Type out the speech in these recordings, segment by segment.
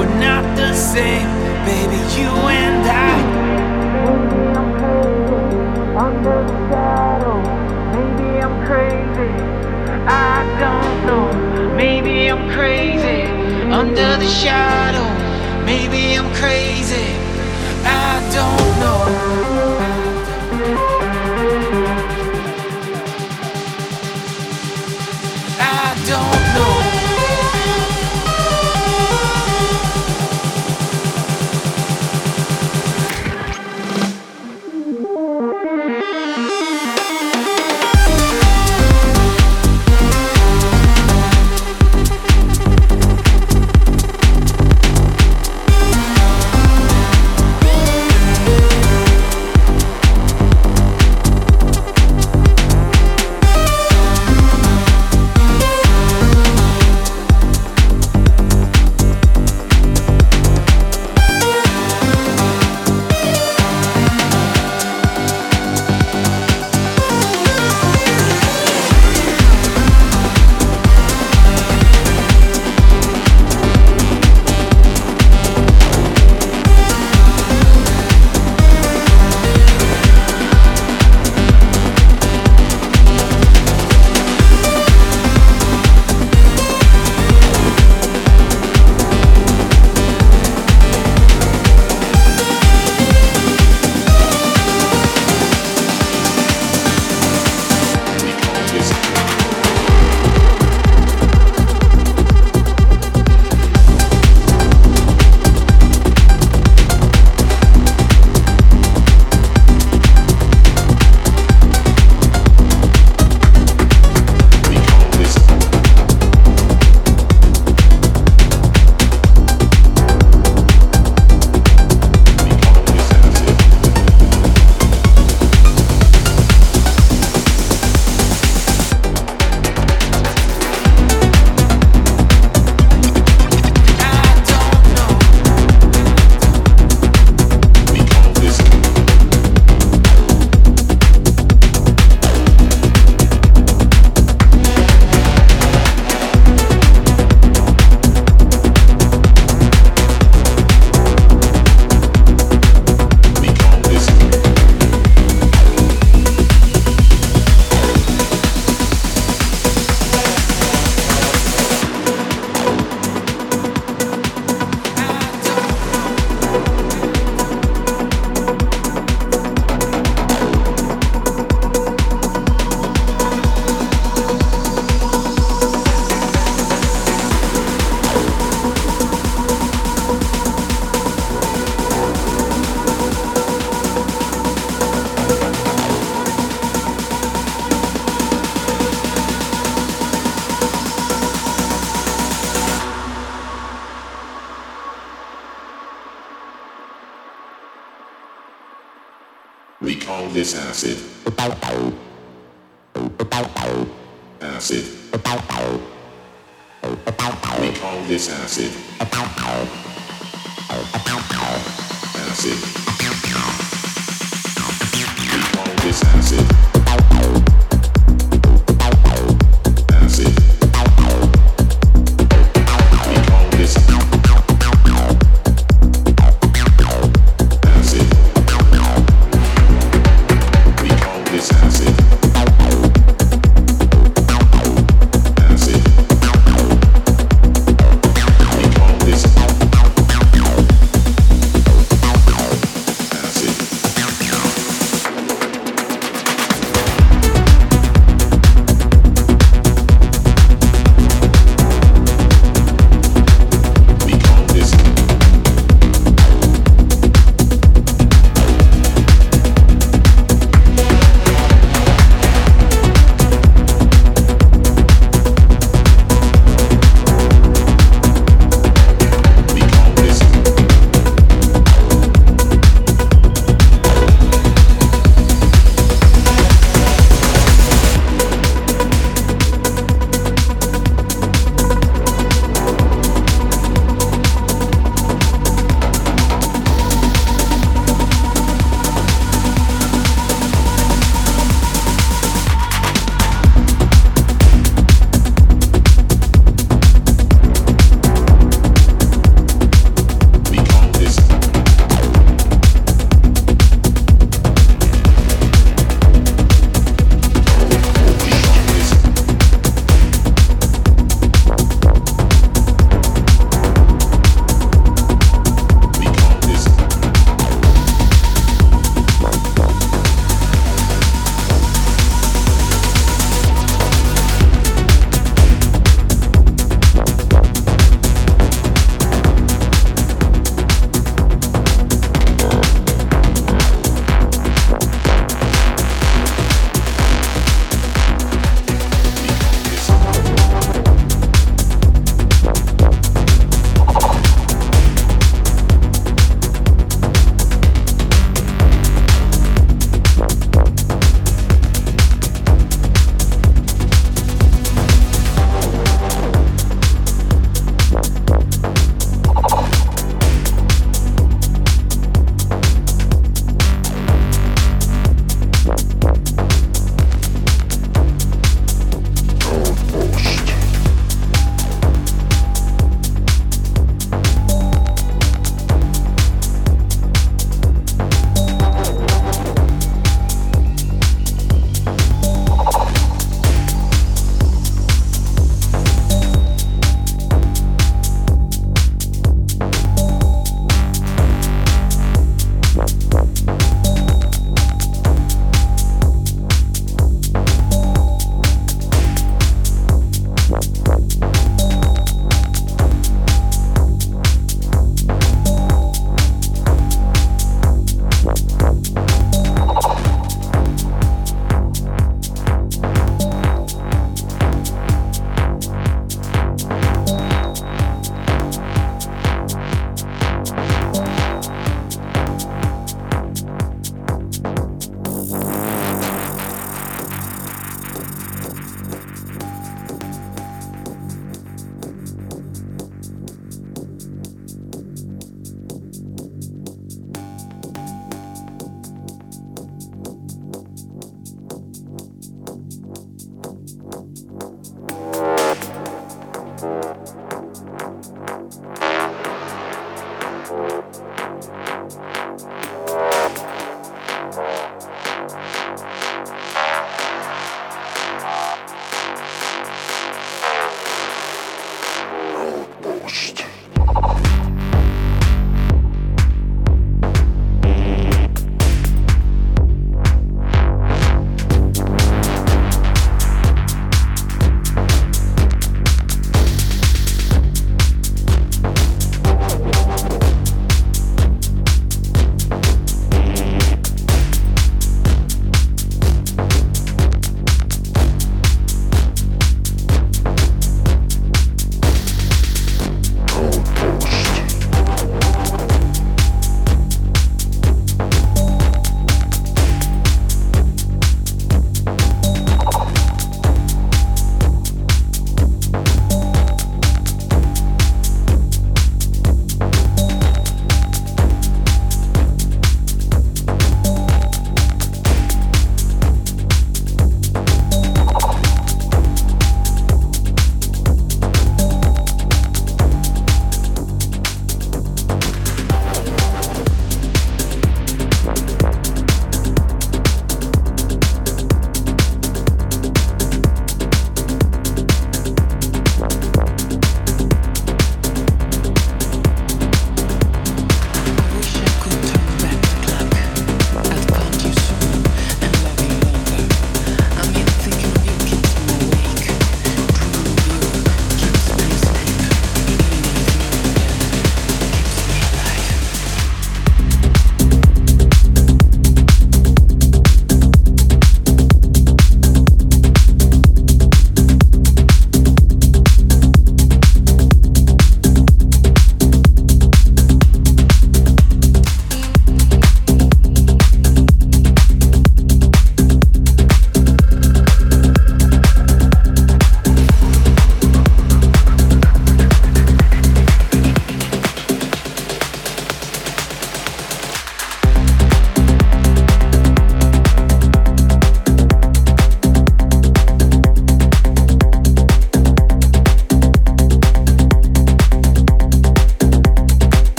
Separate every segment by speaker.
Speaker 1: We're not the same, baby, you and I. Under the shadow, maybe I'm crazy, I don't know, maybe I'm crazy. Under the shadow, maybe I'm crazy, I don't know.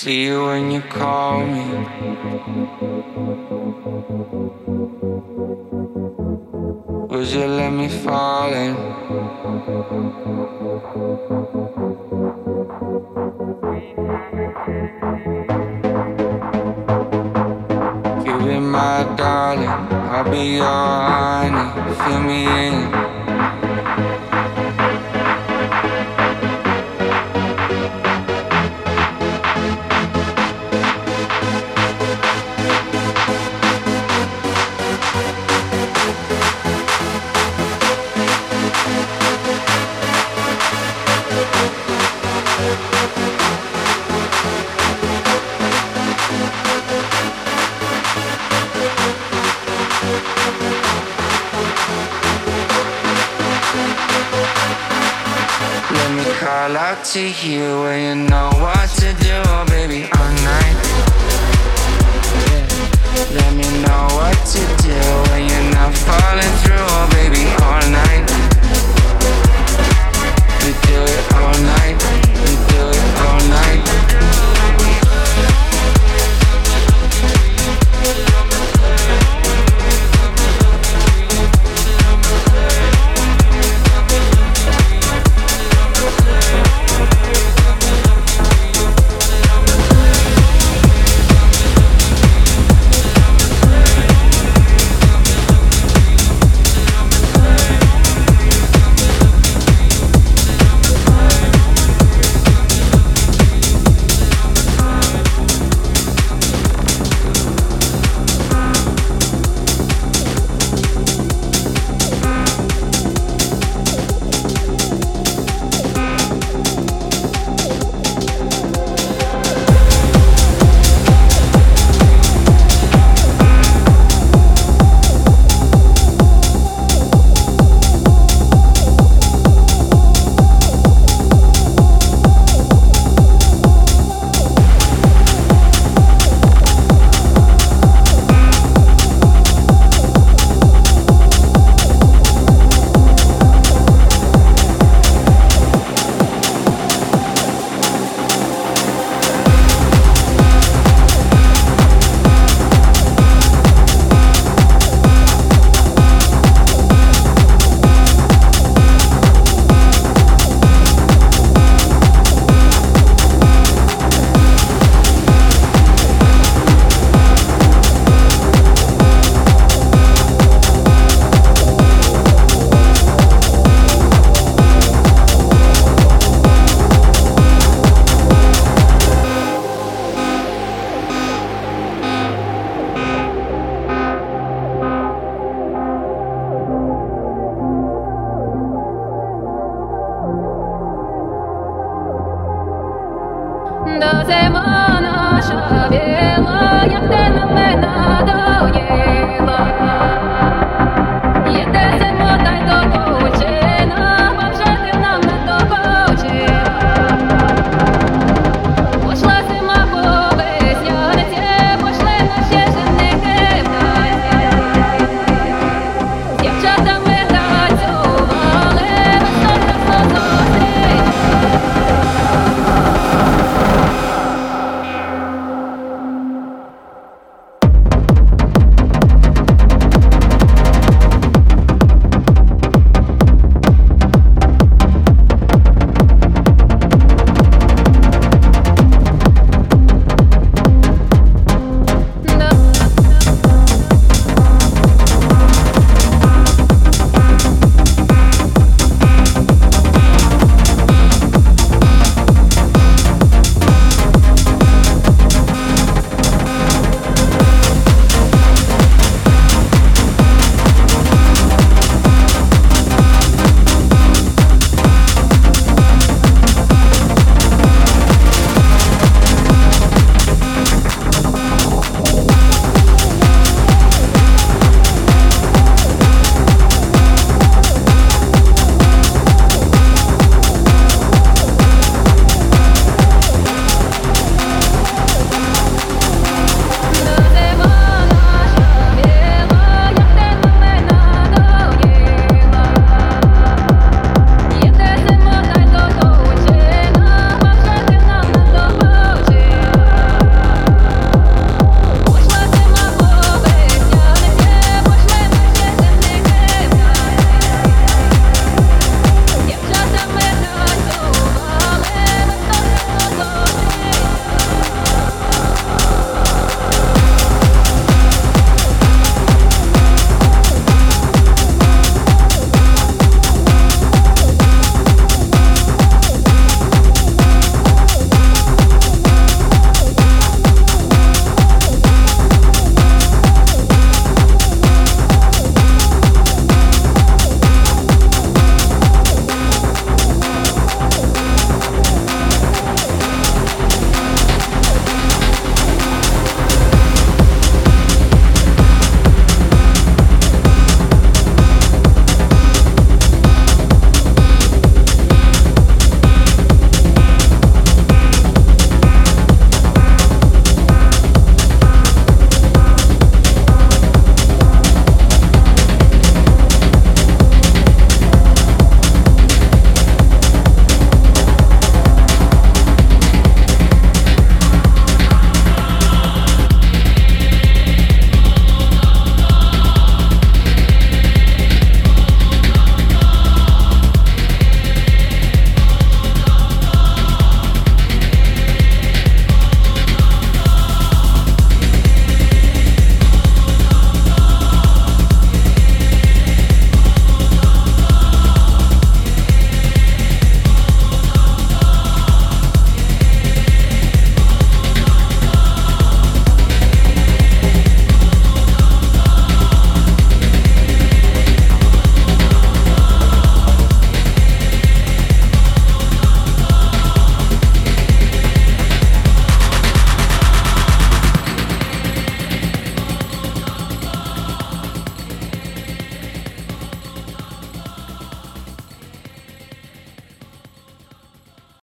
Speaker 1: See you when you call me. Would you let me fall in? You be my darling, I'll be your honey. Fill me in. Out to you when you know what to do, baby, all night. Let me know what to do when you're not falling through, oh, baby, all night.